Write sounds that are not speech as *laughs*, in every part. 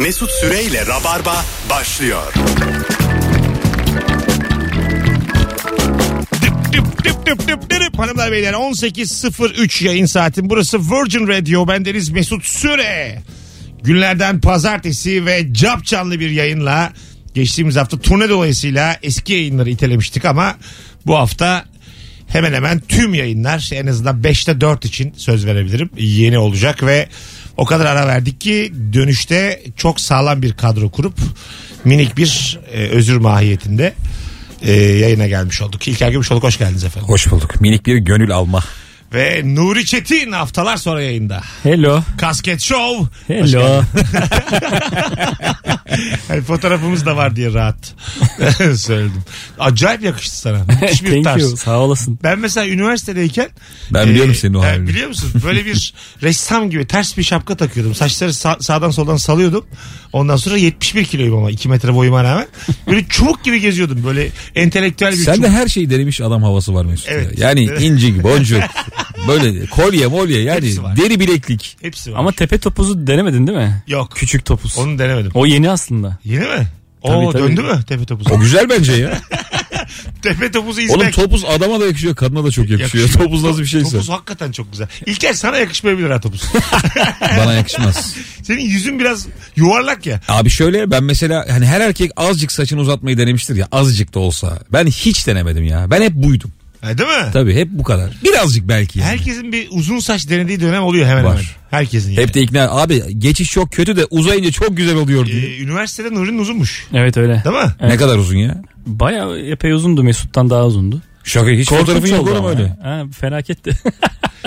Mesut Süreyle Rabarba başlıyor. Düp. Hanımlar beyler 18.03 yayın saatin. Burası Virgin Radio. Bendeniz Mesut Süre. Günlerden pazartesi ve cap canlı bir yayınla geçtiğimiz hafta turne dolayısıyla eski yayınları itelemiştik ama bu hafta hemen hemen tüm yayınlar en azından 5'te 4 için söz verebilirim yeni olacak ve o kadar ara verdik ki dönüşte çok sağlam bir kadro kurup minik bir e, özür mahiyetinde e, yayına gelmiş olduk. İlker Gümüşoluk hoş geldiniz efendim. Hoş bulduk. Minik bir gönül alma. Ve Nuri Çetin haftalar sonra yayında. Hello. Kasket Show. Hello. *laughs* Hani fotoğrafımız da var diye rahat *laughs* söyledim. Acayip yakıştı sana. *laughs* Müthiş bir Thank tarz. you. Sağ olasın. Ben mesela üniversitedeyken Ben biliyorum senin o e, halini. Biliyor musun? Böyle bir ressam gibi ters bir şapka takıyordum. Saçları sağ- sağdan soldan salıyordum. Ondan sonra 71 kiloyum ama 2 metre boyuma rağmen. Böyle çubuk gibi geziyordum. Böyle entelektüel bir Sen çubuk. de her şeyi denemiş adam havası var Mesut. ya. Evet. Yani Evet. inci, boncuk, *laughs* böyle kolye molye yani deri bileklik. Hepsi var. Ama tepe topuzu denemedin değil mi? Yok. Küçük topuz. Onu denemedim. O yeni aslında. Yeni mi? Tabii. döndü mü tepe topuzu? O güzel bence ya. *laughs* *laughs* tepe topuzu Oğlum izlemek. topuz adama da yakışıyor kadına da çok yakışıyor. *laughs* Topuz nasıl bir şeyse. Topuz hakikaten çok güzel. İlker sana yakışmayabilir ha topuz. *laughs* Bana yakışmaz. Senin yüzün biraz yuvarlak ya. Abi şöyle ben mesela hani her erkek azıcık saçını uzatmayı denemiştir ya azıcık da olsa. Ben hiç denemedim ya. Ben hep buydum. Ha, değil mi? Tabii hep bu kadar. Birazcık belki yani. Herkesin bir uzun saç denediği dönem oluyor hemen Var. hemen. Herkesin yani. Hep de ikna abi geçiş çok kötü de uzayınca çok güzel oluyor diye. Ee, üniversitede Nuri'nin uzunmuş. Evet öyle. Değil mi? Ne kadar uzun ya? Baya epey uzundu Mesut'tan daha uzundu. Şaka hiç Korkunç fotoğrafın yok oldu oğlum ama öyle. Ha, felaketti. *laughs*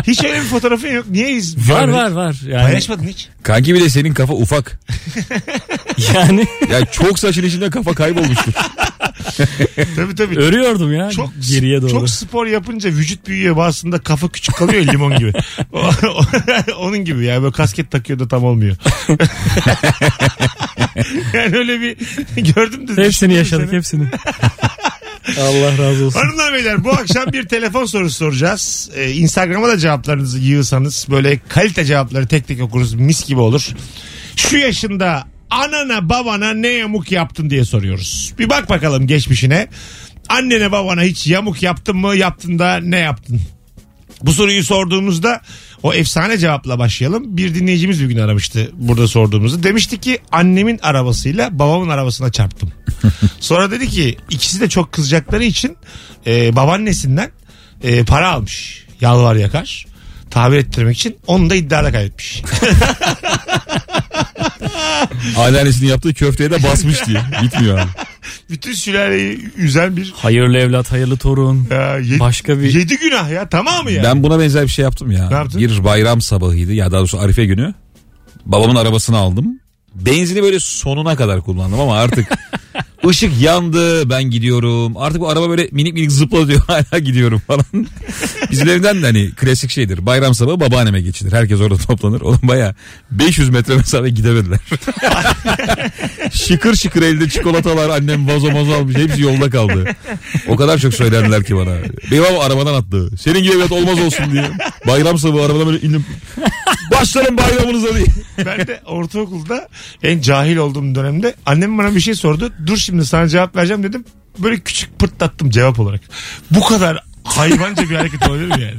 Hiç öyle bir fotoğrafın yok. Niye iz? var var var. Yani, Paylaşmadın hiç. Kanki bir de senin kafa ufak. *laughs* yani Ya çok saçın içinde kafa kaybolmuştur. *laughs* Tabii tabii. örüyordum ya çok geriye doğru. Çok spor yapınca vücut büyüyor bazısında kafa küçük kalıyor ya, limon gibi. O- Onun gibi yani böyle kasket takıyor da tam olmuyor. yani öyle bir gördüm de. Hepsini yaşadık seni. hepsini. Allah razı olsun. Hanımlar beyler bu akşam bir telefon sorusu soracağız. Ee, Instagram'a da cevaplarınızı yığsanız böyle kalite cevapları tek tek okuruz mis gibi olur. Şu yaşında anana babana ne yamuk yaptın diye soruyoruz. Bir bak bakalım geçmişine. Annene babana hiç yamuk yaptın mı yaptın da ne yaptın? Bu soruyu sorduğumuzda o efsane cevapla başlayalım. Bir dinleyicimiz bir gün aramıştı burada sorduğumuzda. Demişti ki annemin arabasıyla babamın arabasına çarptım. *laughs* Sonra dedi ki ikisi de çok kızacakları için e, babaannesinden e, para almış. Yalvar yakar. Tabir ettirmek için onu da iddiada kaybetmiş. *laughs* Anneannesinin yaptığı köfteye de basmış diye. Gitmiyor abi. Bütün sülaleyi üzen bir Hayırlı evlat, hayırlı torun. ya, yedi, Başka bir- yedi günah ya tamamı ya. Ben buna benzer bir şey yaptım ya. Ne yaptın? Bir bayram sabahıydı ya daha doğrusu Arife günü. Babamın arabasını aldım. Benzini böyle sonuna kadar kullandım ama artık *laughs* ışık yandı ben gidiyorum. Artık bu araba böyle minik minik zıplatıyor *laughs* hala gidiyorum falan. Bizim evden de hani klasik şeydir. Bayram sabahı babaanneme geçilir. Herkes orada toplanır. Oğlum baya 500 metre mesafe gidemediler. *laughs* şıkır şıkır elde çikolatalar annem vazo mazo almış. Hepsi yolda kaldı. O kadar çok söylendiler ki bana. Benim babam arabadan attı. Senin gibi evlat olmaz olsun diye. Bayram sabahı arabadan böyle indim. Başlarım bayramınıza diye. *laughs* Ben de ortaokulda en cahil olduğum dönemde annem bana bir şey sordu. Dur şimdi sana cevap vereceğim dedim. Böyle küçük pırtlattım cevap olarak. Bu kadar hayvanca bir hareket olabilir mi yani?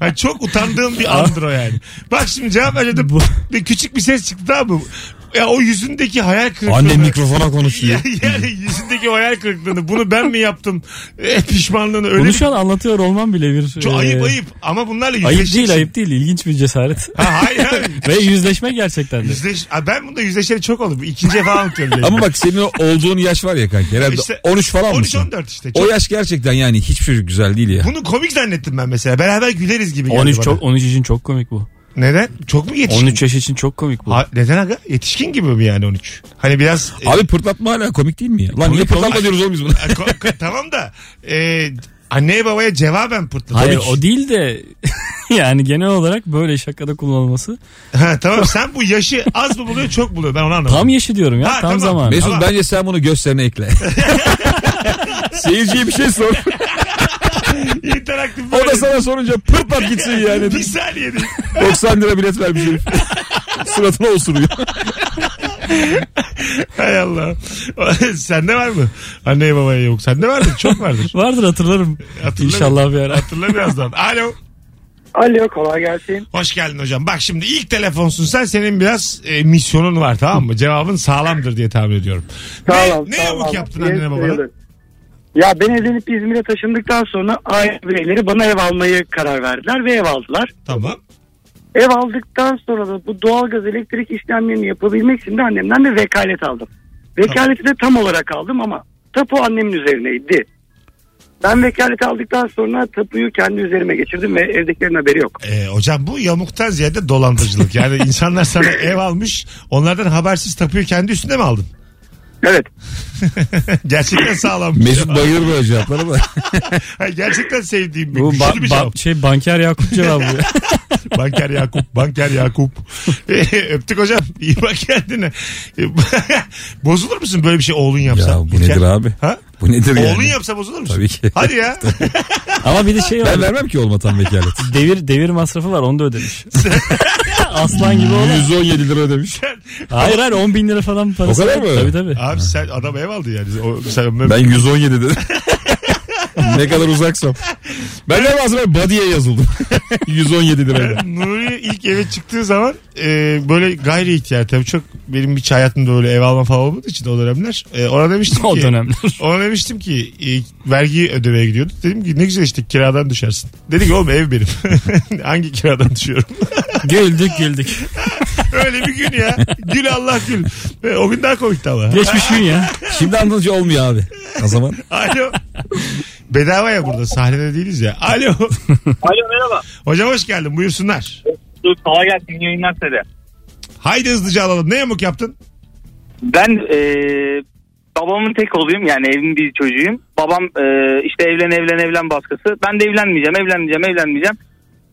yani? Çok utandığım bir andır o yani. Bak şimdi cevap vereceğim. Bir küçük bir ses çıktı tamam mı? Ya o yüzündeki hayal kırıklığını. Annem mikrofona konuşuyor. Ya- yani yüzündeki hayal kırıklığını bunu ben mi yaptım? E, pişmanlığını öyle Bunu şu an anlatıyor olmam bile bir... Çok e, ayıp ayıp ama bunlarla Ayıp yüzleşeceksin. değil ayıp değil. İlginç bir cesaret. Ha, hayır abi. *laughs* Ve yüzleşme gerçekten de. Yüzleş... Aa, ben bunda yüzleşeli çok oldu. İkinci falan unutuyorum. Ama bak senin olduğun yaş var ya kanka. Herhalde İşte 13 falan mısın? 13-14 işte. Çok... O yaş gerçekten yani hiçbir çocuk güzel değil ya. Bunu komik zannettim ben mesela. Beraber güleriz gibi geldi 13 bana. çok 13 için çok komik bu. Neden? Çok mu yetişkin? 13 yaş için çok komik bu. Ha, neden aga? Yetişkin gibi mi yani 13? Hani biraz... e, Abi pırtlatma hala komik değil mi ya? Lan niye Komik, pırtlatma diyoruz oğlum biz buna? e, ko- ko- tamam da e, anneye babaya cevaben pırtladım. Hayır o değil de *laughs* yani genel olarak böyle şakada kullanılması. Ha, tamam sen bu yaşı az mı buluyor çok buluyor ben onu anlamadım. Tam yaşı diyorum ya Ha, tam tamam. zaman. Mesut Ama- bence sen bunu gösterine ekle. *laughs* Seyirciye bir şey sor. *laughs* İnteraktif O da sana sorunca pırtlat gitsin *laughs* yani. Bir saniye değil. *laughs* 90 lira bilet vermiş herif. *laughs* Suratına osuruyor. Hay Allah. Sende var mı? Anneye babaya yok. Sende vardır. Çok vardır. Vardır hatırlarım. Hatırla İnşallah bir ara. Hatırla birazdan. Alo. Alo kolay gelsin. Hoş geldin hocam. Bak şimdi ilk telefonsun sen senin biraz e, misyonun var tamam mı? Cevabın sağlamdır diye tahmin ediyorum. Sağ ol. ne ne sağ yamuk yaptın annene babana? Ya ben evlenip İzmir'e taşındıktan sonra aile bireyleri bana ev almayı karar verdiler ve ev aldılar. Tamam. Ev aldıktan sonra da bu doğalgaz elektrik işlemlerini yapabilmek için de annemden de vekalet aldım. Vekaleti de tam olarak aldım ama tapu annemin üzerineydi. Ben vekalet aldıktan sonra tapuyu kendi üzerime geçirdim ve evdekilerin haberi yok. E, hocam bu yamuktan ziyade dolandırıcılık. Yani insanlar sana *laughs* ev almış onlardan habersiz tapuyu kendi üstüne mi aldın? Evet. *laughs* Gerçekten sağlam. Mesut bayılır böyle cevaplara da. *laughs* Hayır, gerçekten sevdiğim bir Bu güçlü ba- bir ba- cevap. şey banker Yakup cevabı. ya. *laughs* Banker Yakup, Banker Yakup. Öptük hocam. İyi bak kendine. Bozulur musun böyle bir şey oğlun yapsa? ya bu İlker? nedir abi? Ha? Bu nedir yani? Oğlun yapsa bozulur musun? Tabii ki. Hadi ya. Ama bir de şey var. Ben vermem ki olma tam vekalet. Devir devir masrafı var onu da ödemiş. Aslan gibi olan. 117 lira ödemiş. Hayır hayır 10 bin lira falan parası. O kadar var. mı? Tabii tabii. Abi sen adam ev aldı yani. O, sen, Ben 117 dedim. *laughs* ne kadar uzaksam. Ben de bazen body'ye yazıldım. *laughs* 117 lirayla. Nuri ilk eve çıktığı zaman e, böyle gayri ihtiyar tabii çok benim hiç hayatımda öyle ev alma falan olmadığı için o dönemler. E, ona demiştim *laughs* O ki. dönemler. Ona demiştim ki e, vergi ödemeye gidiyordu. Dedim ki ne güzel işte kiradan düşersin. Dedi ki oğlum ev benim. *laughs* Hangi kiradan düşüyorum? güldük güldük. öyle bir gün ya. Gül Allah gül. Ve o gün daha komikti ama. Geçmiş gün ya. Şimdi anlatınca olmuyor abi. O zaman. Alo. Bedava ya burada sahnede değiliz ya. Alo. *laughs* Alo merhaba. Hocam hoş geldin buyursunlar. Dur kolay gelsin yayınlar size. Haydi hızlıca alalım. Ne yamuk yaptın? Ben e, babamın tek oğluyum yani evin bir çocuğuyum. Babam e, işte evlen evlen evlen baskısı. Ben de evlenmeyeceğim evlenmeyeceğim evlenmeyeceğim.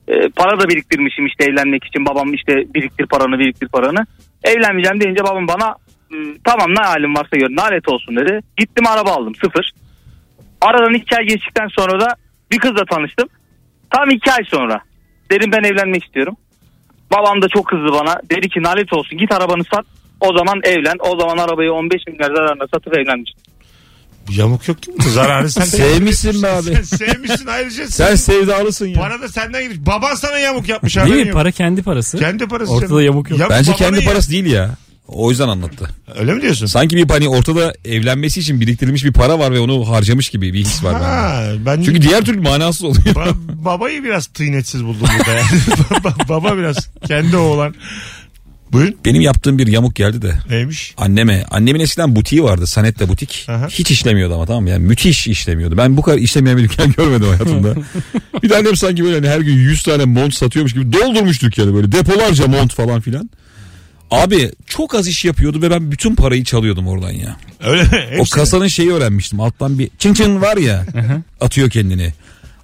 E, para da biriktirmişim işte evlenmek için. Babam işte biriktir paranı biriktir paranı. Evlenmeyeceğim deyince babam bana "E, tamam ne halin varsa gör nalet olsun dedi. Gittim araba aldım sıfır. Aradan iki ay geçtikten sonra da bir kızla tanıştım. Tam iki ay sonra. Dedim ben evlenmek istiyorum. Babam da çok kızdı bana. Dedi ki nalet olsun git arabanı sat. O zaman evlen. O zaman arabayı 15 milyar zararına satıp evlenmiş. Bu yamuk yok ki. bu. Zararı sen *laughs* Sevmişsin be abi. Sen sevmişsin ayrıca. Sen sevdalısın ya. Para da senden gitmiş. Baban sana yamuk yapmış. Değil mi? yok. Para kendi parası. Kendi parası. Ortada canım. yamuk yok. Bence babanın kendi ya. parası değil ya. O yüzden anlattı. Öyle mi diyorsun? Sanki bir hani ortada evlenmesi için biriktirilmiş bir para var ve onu harcamış gibi bir his var bende. Ha, ben Çünkü diğer türlü manasız oluyor. Ba- babayı biraz tıynetsiz buldum burada yani. *laughs* Baba- Baba biraz kendi oğlan. Buyurun. Benim yaptığım bir yamuk geldi de Neymiş? anneme. Annemin eskiden butiği vardı. Sanette butik. Aha. Hiç işlemiyordu ama tamam mı? Yani müthiş işlemiyordu. Ben bu kadar işlemeyen bir dükkan *laughs* görmedim hayatımda. *laughs* bir de annem sanki böyle hani her gün 100 tane mont satıyormuş gibi doldurmuş dükkanı böyle. Depolarca mont falan filan. Abi çok az iş yapıyordu ve ben bütün parayı çalıyordum oradan ya. Öyle mi? O kasanın şeyi öğrenmiştim. Alttan bir çın çın var ya atıyor kendini.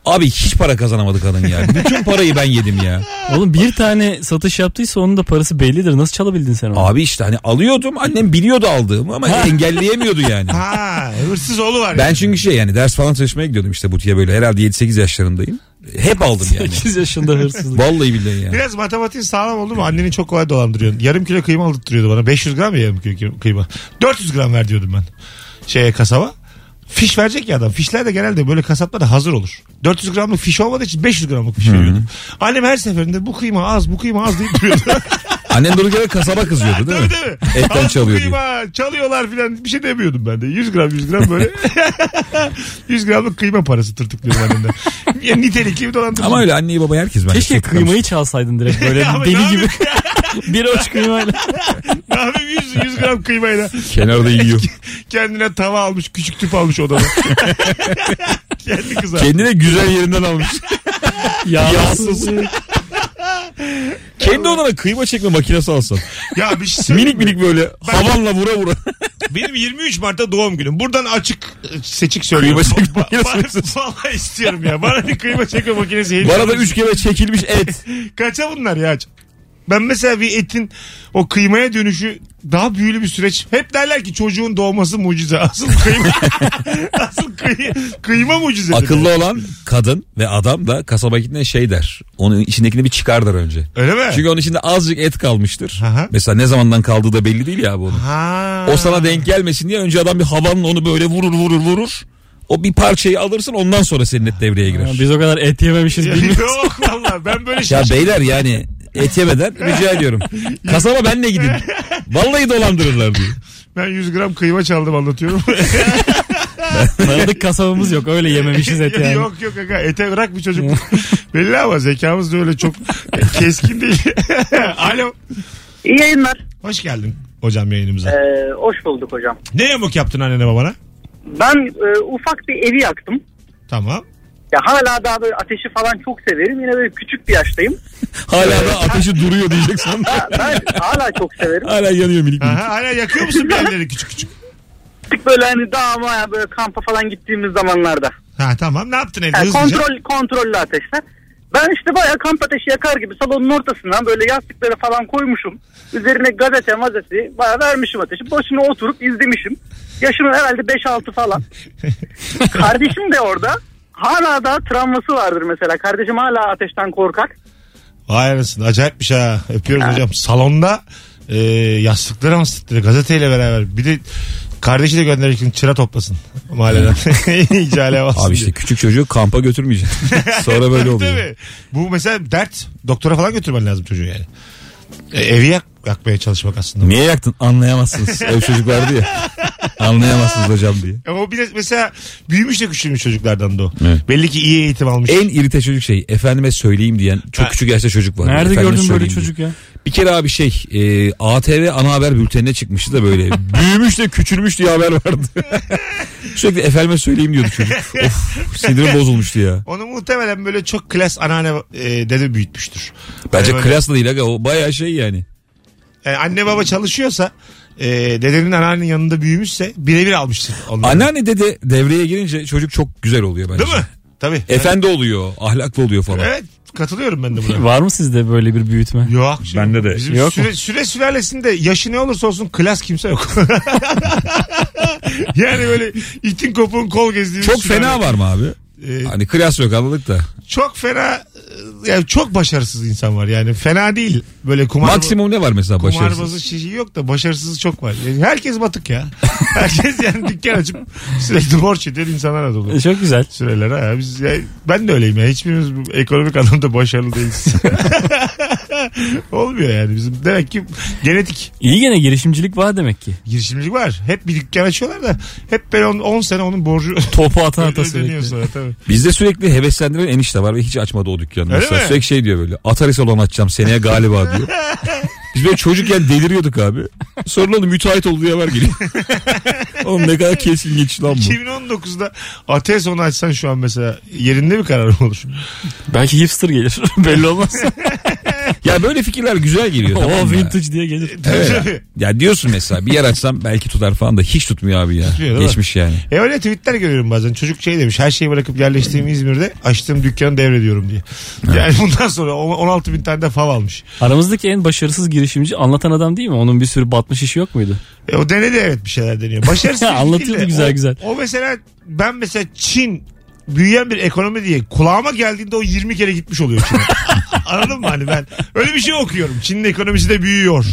Abi hiç para kazanamadı kadın ya. Bütün parayı ben yedim ya. Oğlum bir tane satış yaptıysa onun da parası bellidir. Nasıl çalabildin sen onu? Abi işte hani alıyordum annem biliyordu aldığımı ama engelleyemiyordu yani. *laughs* Ha, hırsız oğlu var. Ben yani. çünkü şey yani ders falan çalışmaya gidiyordum işte butiğe böyle herhalde 7-8 yaşlarındayım. Hep aldım yani. 8 yaşında hırsızlık. Vallahi billahi ya. Biraz matematiğin sağlam oldu mu anneni çok kolay dolandırıyorsun. Yarım kilo kıyma aldırtıyordu bana. 500 gram ya yarım kilo kıyma. 400 gram ver diyordum ben. Şeye kasaba. Fiş verecek ya adam. Fişler de genelde böyle kasaplarda hazır olur. 400 gramlık fiş olmadığı için 500 gramlık fiş veriyordum. Annem her seferinde bu kıyma az bu kıyma az deyip duruyordu. *laughs* Annen durduk yere kasaba kızıyordu değil mi? Tabii değil mi? Etten Az çalıyor diye. kıyma, çalıyorlar filan bir şey demiyordum ben de. 100 gram 100 gram böyle. *laughs* 100 gramlık kıyma parası tırtıklıyorum annemden. Ya, nitelikli bir dolandırıcı. Ama öyle anneyi babayı herkes bence. Keşke kıramış. kıymayı çalsaydın direkt böyle *laughs* Ama ne deli gibi. yapayım? *laughs* bir avuç kıymayla. Ne yapayım 100, 100 gram kıymayla. Kenarda yiyor. *laughs* Kendine tava almış küçük tüp almış odama. *laughs* Kendi kızar. Kendine güzel yerinden almış. Yağsız. Kendi odana kıyma çekme makinesi alsan. Ya bir şey söyleyeyim Minik mi? minik böyle havanla vura vura. Benim 23 Mart'ta doğum günüm. Buradan açık e, seçik söylüyorum. Kıyma çekme Ba- makinesi ba- Vallahi istiyorum ya. Bana bir kıyma çekme makinesi hediye Bana da almış. üç kere çekilmiş et. Kaça bunlar ya? Ben mesela bir etin o kıymaya dönüşü daha büyülü bir süreç. Hep derler ki çocuğun doğması mucize. Asıl kıyma, *laughs* asıl kıy, kıyma mucize. Akıllı olan kadın ve adam da kasaba gittiğinde şey der. Onun içindekini bir çıkar der önce. Öyle mi? Çünkü onun içinde azıcık et kalmıştır. Aha. Mesela ne zamandan kaldığı da belli değil ya bu onun. Ha. O sana denk gelmesin diye önce adam bir havanla onu böyle vurur vurur vurur. O bir parçayı alırsın ondan sonra senin et devreye girer. Ya Biz o kadar et yememişiz *laughs* bilmiyoruz. Yok valla ben böyle Ya şaşırdım. beyler yani et yemeden rica ediyorum. Kasaba benle gidin. Vallahi dolandırırlar diyor. Ben 100 gram kıyma çaldım anlatıyorum. *laughs* Tanıdık kasabımız yok öyle yememişiz et yani. yok yok aga ete bırak bir çocuk. *laughs* Belli ama zekamız da öyle çok keskin değil. *laughs* Alo. İyi yayınlar. Hoş geldin hocam yayınımıza. Ee, hoş bulduk hocam. Ne yamuk yaptın annene babana? Ben e, ufak bir evi yaktım. Tamam. Ya hala daha böyle ateşi falan çok severim. Yine böyle küçük bir yaştayım. Hala da ateşi duruyor diyeceksin. *laughs* Ben hala çok severim. Hala yanıyor minik minik. Aha, hala yakıyor musun bir yerleri küçük küçük? Artık böyle hani dağa maya böyle kampa falan gittiğimiz zamanlarda. Ha tamam ne yaptın evde Yani hızlıca? kontrol kontrollü ateşler. Ben işte bayağı kamp ateşi yakar gibi salonun ortasından böyle yastıkları falan koymuşum. Üzerine gazete mazesi bayağı vermişim ateşi. Başına oturup izlemişim. Yaşım herhalde 5-6 falan. *laughs* Kardeşim de orada. Hala da travması vardır mesela. Kardeşim hala ateşten korkar. Vay anasını acayipmiş ha. Öpüyoruz hocam. Salonda e, yastıkları mastıkları gazeteyle beraber. Bir de kardeşi de gönderirken çıra toplasın mahalleden. *laughs* İyice alev alsın Abi işte diye. küçük çocuğu kampa götürmeyeceksin. *laughs* Sonra böyle oluyor. Tabii. Bu mesela dert. Doktora falan götürmen lazım çocuğu yani. E, evi yak, yakmaya çalışmak aslında. Niye yaktın anlayamazsınız. *laughs* Ev çocuk vardı ya. Anlayamazsınız hocam diye. Ama o bir de mesela büyümüş de küçülmüş çocuklardan da o. Evet. Belli ki iyi eğitim almış. En irite çocuk şey efendime söyleyeyim diyen çok Ha. küçük yaşta çocuk var. Nerede Efendime gördün böyle söyleyeyim diye. çocuk ya? Bir kere abi şey e, ATV ana haber bültenine çıkmıştı da böyle *laughs* büyümüş de küçülmüş diye haber vardı. *laughs* Sürekli efendime söyleyeyim diyordu çocuk. Of sinirim bozulmuştu ya. Onu muhtemelen böyle çok klas anneanne e, dede büyütmüş. Bence Yani böyle- klas da değil aga o baya şey yani. Yani anne baba çalışıyorsa e, dedenin anneannenin yanında büyümüşse birebir almışsın. onları. Anneanne dede devreye girince çocuk çok güzel oluyor bence. Değil mi? Tabii. Efendi oluyor, ahlaklı oluyor falan. Evet katılıyorum ben de buna. *laughs* Var mı sizde böyle bir büyütme? Yok. şimdi Bende de. Bizim Yok süre, süre sülalesinde yaşı ne olursa olsun klas kimse yok. *laughs* yani böyle itin kopuğun kol gezdiği Çok fena var mı abi? Ee, Hani klas yok anladık da. çok fena e, yani çok başarısız insan var yani fena değil böyle kumar Maksimum ne var mesela başarısız? Kumarbazı şey yok da başarısız çok var. Yani herkes batık ya. *laughs* Herkes yani dükkan açıp sürekli borç ödeyen insanlar dolu. E, Çok güzel. Süreler ha. Biz, ya, ben de öyleyim ya. Hiçbirimiz bu ekonomik anlamda başarılı değiliz. *laughs* *laughs* Olmuyor yani bizim. Demek ki genetik İyi gene girişimcilik var demek ki. girişimcilik var. Hep bir dükkan açıyorlar da hep böyle 10 sene onun borcu *laughs* Topu ata ata sürekli. sonra tabii. Bizde sürekli heveslendiren enişte var ve hiç açmadı o dükkanı. Öyle Mesela mi? sürekli şey diyor böyle. Atari salon açacağım seneye galiba diyor. *laughs* Biz böyle çocukken deliriyorduk abi. Sonra oldu müteahhit oldu diye haber geliyor. Oğlum ne kadar keskin geçiş lan bu. 2019'da ATS onu açsan şu an mesela yerinde bir karar mı olur? Belki hipster gelir. Belli olmaz. Ya böyle fikirler güzel geliyor tamam o mı? vintage diye gelir. Evet. Ya *laughs* diyorsun mesela bir yer açsam belki tutar falan da hiç tutmuyor abi ya. Tutmuyor, değil mi? Geçmiş yani. E öyle tweetler görüyorum bazen. Çocuk şey demiş her şeyi bırakıp yerleştiğim İzmir'de açtığım dükkanı devrediyorum diye. Yani bundan sonra on- 16 bin tane de fav almış. Aramızdaki en başarısız girişimci anlatan adam değil mi? Onun bir sürü batmış işi yok muydu? E o denedi evet bir şeyler deniyor. Başarısız *laughs* değil Anlatıyordu de güzel o, güzel. O mesela ben mesela Çin büyüyen bir ekonomi diye kulağıma geldiğinde o 20 kere gitmiş oluyor Çin'e. *laughs* Anladın mı hani ben öyle bir şey okuyorum. Çin'in ekonomisi de büyüyor.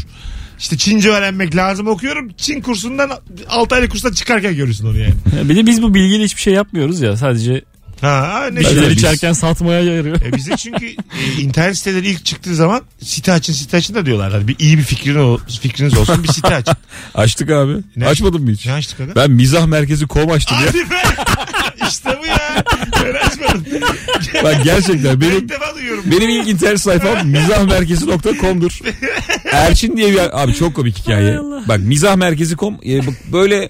İşte Çince öğrenmek lazım okuyorum. Çin kursundan 6 aylık kurstan çıkarken görürsün onu yani. Ya Bir de biz bu bilgiyle hiçbir şey yapmıyoruz ya. Sadece Ha, ne şeyler biz- içerken satmaya yarıyor. E bize çünkü e, internet siteleri ilk çıktığı zaman site açın site açın da diyorlar. Hani bir iyi bir fikrin ol, fikriniz olsun bir site açın. *laughs* Açtık abi. Ne? Açmadın mı hiç? Ne açtık adam? Ben mizah merkezi kom açtım ya. Hadi be. *laughs* işte bu ya. Ben açmadım. Bak gerçekten Ben benim ilk defa duyuyorum. benim ilk internet sayfam *laughs* mizahmerkezi.com'dur. Erçin diye bir abi çok komik hikaye. Bak mizahmerkezi.com e, bak böyle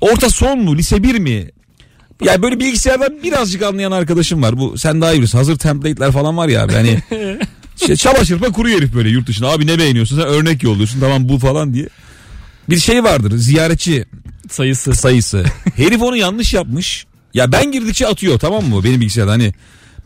orta son mu lise 1 mi? Yani böyle bilgisayardan birazcık anlayan arkadaşım var. Bu sen daha iyi bilirsin. Hazır template'ler falan var ya abi. Hani *laughs* işte çamaşırpa kuru herif böyle yurt dışında. Abi ne beğeniyorsun? Sen örnek yolluyorsun. Tamam bu falan diye. Bir şey vardır. Ziyaretçi Sayısı. sayısı. *laughs* Herif onu yanlış yapmış. Ya ben girdikçe atıyor tamam mı benim bilgisayarda hani.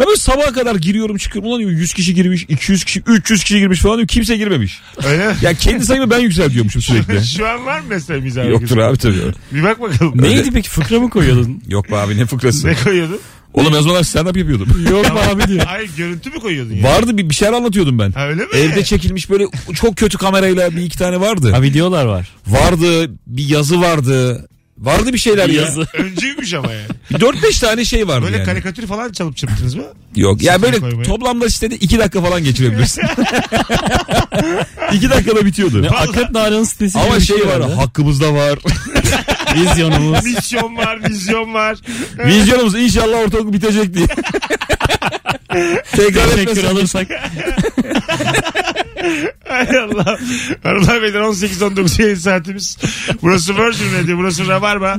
Ben böyle sabaha kadar giriyorum çıkıyorum. Ulan diyor 100 kişi girmiş, 200 kişi, 300 kişi girmiş falan diyor. Kimse girmemiş. Öyle mi? Ya kendi sayımı ben yükseltiyormuşum sürekli. *laughs* Şu an var mı mesela mizah Yoktur abi tabii. Bir bak bakalım. Neydi peki fıkra mı koyuyordun? *laughs* Yok be abi ne fıkrası. Ne koyuyordun? Oğlum o zamanlar stand up yapıyordum. *laughs* Yok be abi diyor. Hayır görüntü mü koyuyordun ya? Vardı bir, bir şeyler anlatıyordum ben. Ha öyle mi? Evde çekilmiş böyle çok kötü kamerayla bir iki tane vardı. Ha videolar var. Vardı bir yazı vardı. Vardı bir şeyler ya. Yazı. *laughs* Öncüymüş ama yani. Bir 4-5 tane şey vardı Böyle yani. karikatür falan çalıp çırptınız mı? Yok ya böyle koymaya. toplamda işte 2 dakika falan geçirebilirsin. *laughs* 2 dakikada bitiyordu. Ne Akrep Narı'nın sitesi gibi Ama bir şey var herhalde. hakkımızda var. *laughs* Vizyonumuz. Misyon var, vizyon var. Vizyonumuz inşallah ortaokul bitecek diye. Tekrar Teşekkür etmesin. alırsak. *laughs* Hay Allah. Hanımlar beyler 18-19 yayın saatimiz. Burası Virgin Radio, burası Rabarba.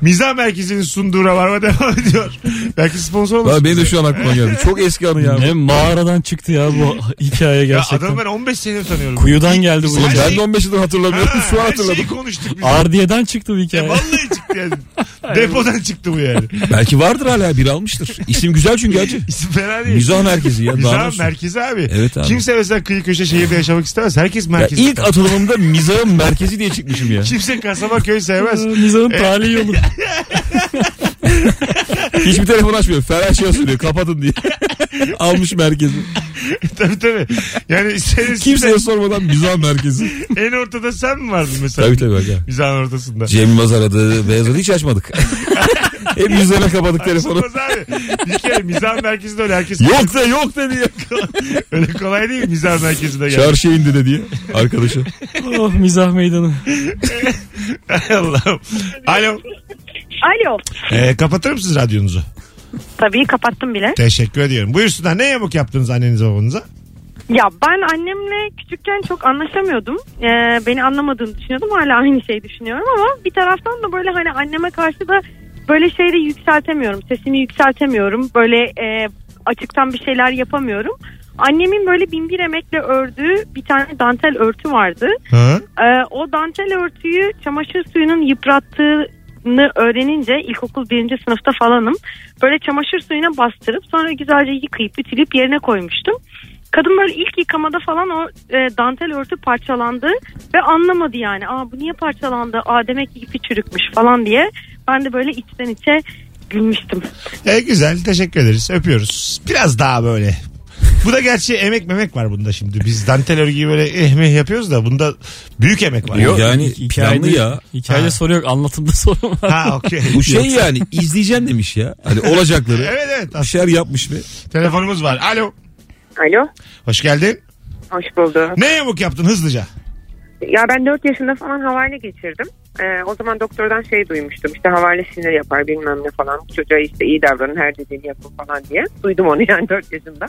Mizah Merkezi'nin sunduğu Rabarba devam ediyor. Belki sponsor olursun. Benim de şu an aklıma geldi. Çok eski anı ya. Ne mağaradan çıktı ya bu hikaye Ya gerçekten. adamı ben 15 senedir tanıyorum. Kuyudan geldi bu Her hikaye. Ben de 15 yıldır hatırlamıyorum. Ha, Şu an her hatırladım. şeyi konuştuk biz. Ardiye'den çıktı bu Ya hikaye. vallahi çıktı yani. *laughs* Depodan çıktı bu yani. Belki vardır hala biri almıştır. İsim güzel çünkü acı. *laughs* İsim fena değil. Mizah merkezi ya. daha ne Mizah olsun? merkezi abi. Evet abi. Kimse mesela kıyı köşe şehirde yaşamak istemez. Herkes Ya merkez. ilk atılımımda mizahın merkezi diye çıkmışım ya. Kimse kasaba köy sevmez. Mizahın tarihi yolu. *laughs* Hiçbir telefon açmıyor. Ferah şey söylüyor kapatın diye. *laughs* Almış merkezi. tabii tabii. Yani senin Kimseye sormadan mizah merkezi. *laughs* en ortada sen mi vardın mesela? Tabii tabii. Bak ya. Mizahın ortasında. Cem Yılmaz aradı. Beyazıt'ı hiç açmadık. *laughs* Hep yüzlerine kapadık telefonu. Açılmaz abi. Bir kere mizah merkezinde öyle herkes Yok de yok de diye. öyle kolay değil mizah merkezinde gel. Çarşıya indi de diye. Arkadaşı. Oh mizah meydanı. Allah'ım. Alo. Alo. Ee, kapatır mısınız radyonuzu? Tabii kapattım bile. Teşekkür ediyorum. Buyursunlar. Ne yamuk yaptınız annenize babanıza? Ya ben annemle küçükken çok anlaşamıyordum. Ee, beni anlamadığını düşünüyordum. Hala aynı şeyi düşünüyorum ama bir taraftan da böyle hani anneme karşı da böyle şeyleri yükseltemiyorum. Sesimi yükseltemiyorum. Böyle e, açıktan bir şeyler yapamıyorum. Annemin böyle binbir emekle ördüğü bir tane dantel örtü vardı. Ee, o dantel örtüyü çamaşır suyunun yıprattığını öğrenince ilkokul birinci sınıfta falanım. Böyle çamaşır suyuna bastırıp sonra güzelce yıkayıp ütüleyip yerine koymuştum. Kadın böyle ilk yıkamada falan o e, dantel örtü parçalandı ve anlamadı yani. Aa bu niye parçalandı? Aa demek ki ipi çürükmüş falan diye. Ben de böyle içten içe gülmüştüm. E, güzel. Teşekkür ederiz. Öpüyoruz. Biraz daha böyle. Bu da gerçi emek memek var bunda şimdi. Biz dantel örgüyü böyle ehmeh yapıyoruz da bunda büyük emek var. Yok. Yani planlı ya. Hikayede Ha. soru yok anlatımda *laughs* sorun var. Ha okey. Bu şey yani izleyeceksin demiş ya. Hani olacakları. *laughs* Evet evet. Bir şeyler yapmış ve Telefonumuz var. Alo. Alo. Hoş geldin. Hoş bulduk. Ne yamuk yaptın hızlıca? Ya ben 4 yaşında falan havale geçirdim. Ee, o zaman doktordan şey duymuştum. İşte havale sinir yapar bilmem ne falan. Çocuğa işte iyi davranın her dediğini yapın falan diye. Duydum onu yani *laughs* 4 yaşında.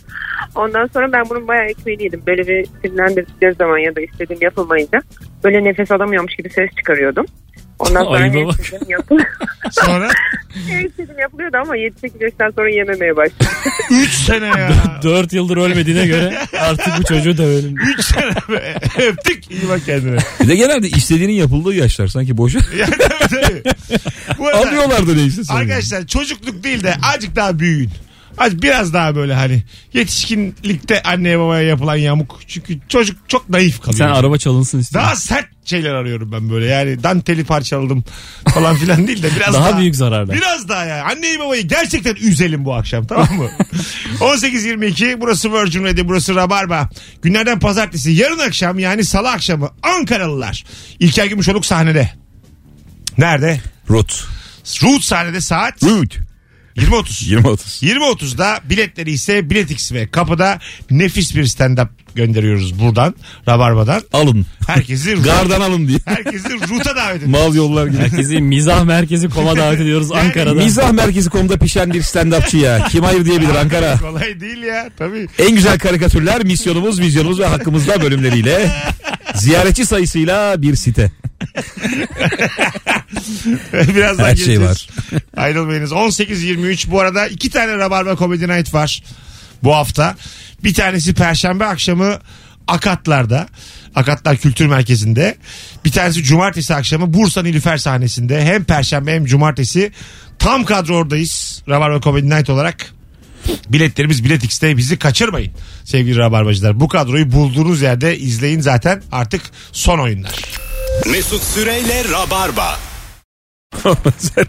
Ondan sonra ben bunun bayağı ekmeğini yedim. Böyle bir sinirlendirdikleri zaman ya da istediğim yapılmayınca böyle nefes alamıyormuş gibi ses çıkarıyordum. Ondan *laughs* sonra Ayıba bak. yapılıyor. *laughs* Sonra istediğim yapılıyordu ama 7-8 yaştan sonra yememeye başladım. 3 *laughs* sene ya. 4 yıldır ölmediğine göre artık bu çocuğu dövelim. 3 sene be. Öptük. İyi bak kendine. bir de genelde istediğinin yapıldığı yaşlar sanki boşa. Ya, tabii, tabii. Bu arada Alıyorlar da neyse sonra. arkadaşlar çocukluk değil de azıcık daha büyüyün. Az biraz daha böyle hani yetişkinlikte anneye babaya yapılan yamuk. Çünkü çocuk çok naif kalıyor. Sen araba çalınsın istiyorsun. Daha sert şeyler arıyorum ben böyle. Yani danteli parçaladım falan filan değil de biraz *laughs* daha. Daha büyük zararlar. Biraz daha ya. Anneyi babayı gerçekten üzelim bu akşam tamam mı? *laughs* 18.22 burası Virgin Radio burası Rabarba. Günlerden pazartesi yarın akşam yani salı akşamı Ankaralılar. İlker Gümüşoluk sahnede. Nerede? Rut. Root sahnede saat Rut. 20.30. 20-30. 20.30'da biletleri ise Biletix ve kapıda nefis bir stand-up gönderiyoruz buradan Rabarba'dan. Alın. Herkesi *laughs* Gardan alın diye. herkesi Root'a davet *laughs* ediyoruz. Mal yollar gibi. Herkesi mizah merkezi koma davet ediyoruz Ankara'da. Mizah merkezi konuda pişen bir stand-upçı ya. Kim hayır diyebilir Ankara. Kolay değil ya tabii. En güzel karikatürler, misyonumuz, vizyonumuz ve hakkımızda bölümleriyle. *laughs* Ziyaretçi sayısıyla bir site. *laughs* Birazdan Her şey var. Ayrılmayınız. 18.23 bu arada iki tane Rabarba Comedy Night var bu hafta. Bir tanesi Perşembe akşamı Akatlar'da. Akatlar Kültür Merkezi'nde. Bir tanesi Cumartesi akşamı Bursa Nilüfer sahnesinde. Hem Perşembe hem Cumartesi tam kadro oradayız. Rabarba Comedy Night olarak. Biletlerimiz Bilet X'te bizi kaçırmayın sevgili Rabarbacılar. Bu kadroyu bulduğunuz yerde izleyin zaten artık son oyunlar. Mesut Süreyle Rabarba. Sen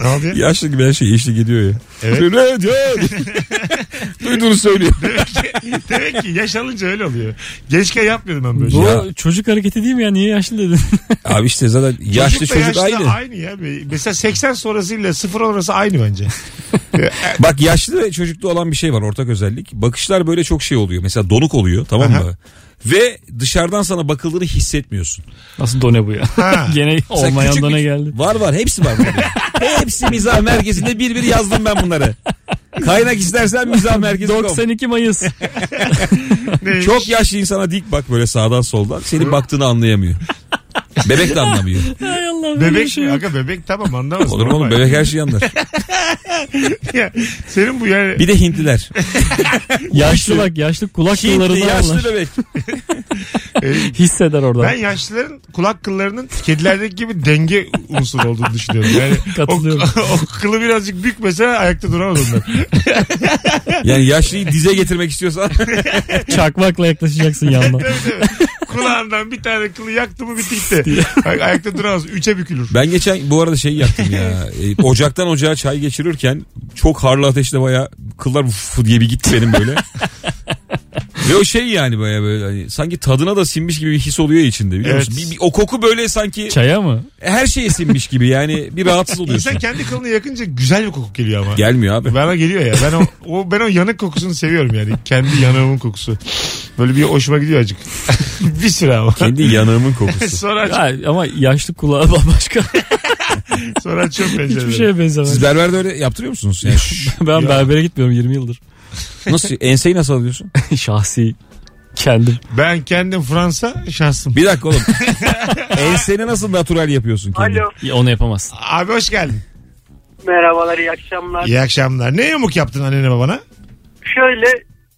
Ne oldu ya? yaşlı gibi her şey eşlik ediyor ya. Evet. Evet. *laughs* Duyduğunu söylüyor. Demek ki yaş alınca öyle oluyor. Gençken yapmıyordum ben böyle Bu şey. Çocuk hareketi değil mi ya? Niye yaşlı dedin? *laughs* Abi işte zaten yaşlı çocuk yaşlı aynı. aynı ya. Mesela 80 sonrasıyla 0 sonrası aynı bence. *laughs* Bak yaşlı ve çocuklu olan bir şey var ortak özellik. Bakışlar böyle çok şey oluyor. Mesela donuk oluyor tamam Aha. mı? Ve dışarıdan sana bakıldığını hissetmiyorsun. Nasıl done bu ya? Ha. *laughs* Gene Mesela olmayan küçük done bir- geldi. Var var hepsi var. burada. *laughs* hepsi mizah merkezinde bir bir yazdım ben bunları. Kaynak istersen mizah merkezi. 92 Mayıs. *laughs* Neymiş? Çok yaşlı insana dik bak böyle sağdan soldan. Senin baktığını anlayamıyor. Bebek de anlamıyor. *laughs* Hay Allah Bebek şey yok. Aga bebek tamam anlamaz. Olur mu oğlum bebek her şeyi anlar. *laughs* Ya, senin bu yani Bir de Hintliler. *laughs* Yaşlı bak yaşlı kulak Hintli kıllarını yaşlı anlar. bebek. e, Hisseder oradan. ben yaşlıların kulak kıllarının kedilerdeki gibi denge unsuru olduğunu düşünüyorum. Yani o, Katılıyorum. o kılı birazcık bük mesela ayakta duramaz onlar. Yani yaşlıyı dize getirmek istiyorsan Çakmakla yaklaşacaksın yandan. Kulağından bir tane kılı yaktı mı bitti gitti. Ay- ayakta duramaz. Üçe bükülür. Ben geçen bu arada şey yaptım ya. *laughs* E, ocaktan ocağa çay geçirirken çok harlı ateşte baya kıllar uf diye bir gitti benim böyle. *laughs* Ve o şey yani baya böyle hani sanki tadına da sinmiş gibi bir his oluyor içinde biliyor Evet. musun? Bir, bir- o koku böyle sanki Çaya mı? her şeye sinmiş gibi yani bir rahatsız oluyorsun. İnsan kendi kılını yakınca güzel bir koku geliyor ama. Gelmiyor abi. Bana geliyor ya. Ben o, o ben o yanık kokusunu seviyorum yani. Kendi yanığımın kokusu. Böyle bir hoşuma gidiyor acık. *laughs* bir süre ama. Kendi yanığımın *laughs* kokusu. sonra aç, Ya, ama yaşlı kulağı bambaşka. *laughs* sonra açıyorum pencereleri. Hiçbir şeye benzemez. Siz berberde öyle yaptırıyor musunuz? Yani Ben berbere gitmiyorum 20 yıldır. nasıl enseyi nasıl alıyorsun? Şahsi kendim. Ben kendim Fransa şahsım. Bir dakika oğlum. Enseni nasıl natural yapıyorsun kendin? Alo. Ya, Onu yapamazsın. Abi hoş geldin. Merhabalar iyi akşamlar. İyi akşamlar. Ne yamuk yaptın annene babana? Şöyle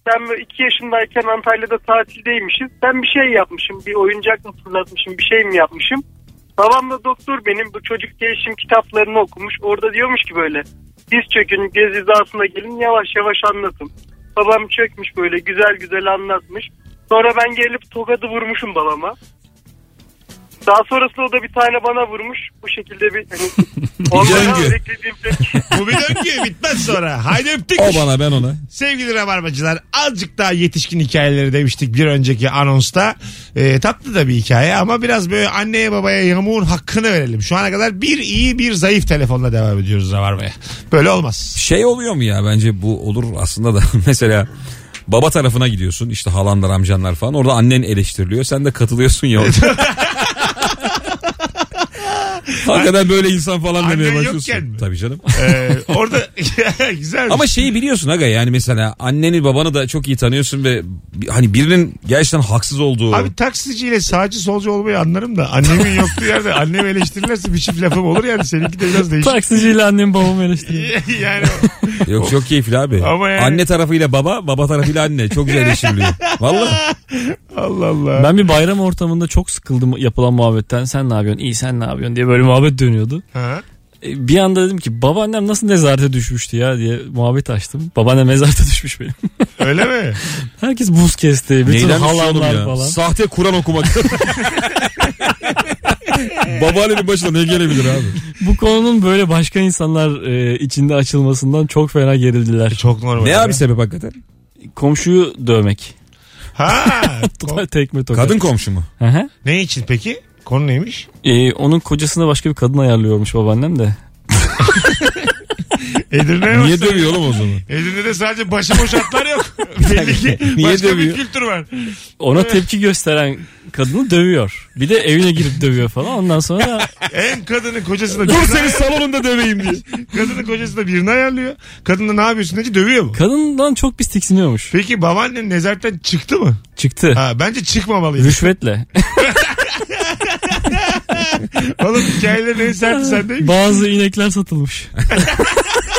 ben böyle iki yaşındayken Antalya'da tatildeymişiz. Ben bir şey yapmışım. Bir oyuncak mı fırlatmışım bir şey mi yapmışım. Babam da doktor benim bu çocuk gelişim kitaplarını okumuş. Orada diyormuş ki böyle diz çökün göz hizasına gelin yavaş yavaş anlatın. Babam çökmüş böyle güzel güzel anlatmış. Sonra ben gelip tokadı vurmuşum babama. Daha sonrasında o da bir tane bana vurmuş. Bu şekilde bir hani *laughs* olmadan döngü. beklediğim. *laughs* Bu bir döngü bitmez sonra. Haydi öptük. O bana ben ona. Sevgili Rabarbacılar azıcık daha yetişkin hikayeleri demiştik bir önceki anonsta. Ee, tatlı da bir hikaye ama biraz böyle anneye babaya yamuğun hakkını verelim. Şu ana kadar bir iyi bir zayıf telefonla devam ediyoruz Rabarba'ya. Böyle olmaz. Şey oluyor mu ya bence bu olur aslında da *laughs* mesela baba tarafına gidiyorsun işte halanlar amcanlar falan orada annen eleştiriliyor sen de katılıyorsun ya orada. Hakikaten böyle insan falan Annen demeye yokken başlıyorsun. mi? Tabii canım. Ee, orada *laughs* *laughs* güzel. Ama şeyi biliyorsun aga yani mesela anneni babanı da çok iyi tanıyorsun ve hani birinin gerçekten haksız olduğu. Abi taksiciyle sağcı solcu olmayı anlarım da annemin yoktuğu yerde annemi eleştirirlerse bir çift lafım olur yani seninki de biraz değişik. Taksiciyle annem babamı eleştiriyor. *laughs* yani Yok çok keyifli abi. Ama yani- Anne tarafıyla baba baba tarafıyla anne çok güzel eleştiriliyor. Valla. Allah Allah. Ben bir bayram ortamında çok sıkıldım yapılan muhabbetten. Sen ne yapıyorsun? İyi sen ne yapıyorsun diye böyle muhabbet dönüyordu. Ha? E, Bir anda dedim ki babaannem nasıl nezarete düşmüştü ya diye muhabbet açtım. Babaannem nezarete *laughs* düşmüş benim. Öyle mi? *laughs* Herkes buz kesti. Bütün Neyden halamlar ya? falan. Sahte Kur'an okumak. *laughs* Babaannenin başına ne gelebilir abi? Bu konunun böyle başka insanlar e, içinde açılmasından çok fena gerildiler. Çok normal. Ne abi sebep hakikaten? Komşuyu dövmek. Ha. Tekme tokat. Kadın komşu mu? Hı hı. ne için peki? Konu neymiş? E, onun kocasına başka bir kadın ayarlıyormuş babaannem de. *laughs* Edirne'ye Niye sen. dövüyor oğlum o zaman? Edirne'de sadece başıboş atlar yok. *laughs* Belli ki Niye başka dövüyor? bir kültür var. Ona tepki gösteren kadını dövüyor. Bir de evine girip dövüyor falan. Ondan sonra *laughs* En kadını kocasına Dur seni salonunda döveyim diye. kadını kocasına birini ayarlıyor. Kadın da ne yapıyorsun deyince dövüyor mu? kadından çok pis tiksiniyormuş. Peki babaannen nezaretten çıktı mı? Çıktı. Ha, bence çıkmamalıydı. Rüşvetle. Oğlum hikayelerin en serti *laughs* sendeymiş. Bazı inekler satılmış. *laughs*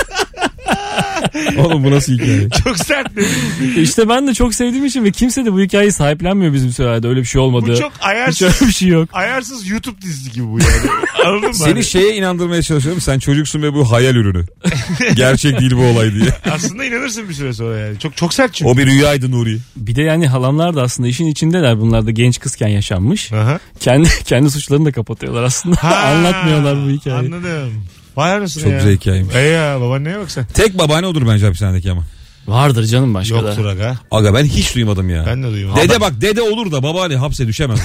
*laughs* Oğlum bu nasıl hikaye? Çok sert değil mi? İşte ben de çok sevdiğim için ve kimse de bu hikayeyi sahiplenmiyor bizim sülalede. Öyle bir şey olmadı. Bu çok Hiç ayarsız, öyle bir şey yok. ayarsız YouTube dizisi gibi bu yani. *laughs* Anladın mı? Seni Hani şeye inandırmaya çalışıyorum. Sen çocuksun ve bu hayal ürünü. *laughs* Gerçek değil bu olay diye. Aslında inanırsın bir süre sonra yani. Çok çok sert çünkü. O bir rüyaydı Nuri. Bir de yani halamlar da aslında işin içindeler. Bunlar da genç kızken yaşanmış. Aha. Kendi kendi suçlarını da kapatıyorlar aslında. Ha, Anlatmıyorlar bu hikayeyi. Anladım. Vay anasını Çok ya. güzel hikayeymiş. E ya babaanneye bak sen. Tek babaanne odur bence hapishanedeki ama. Vardır canım başka Yoktur da. aga. Aga ben hiç duymadım ya. Ben de duymadım. Dede bak dede olur da babaanne hapse düşemez.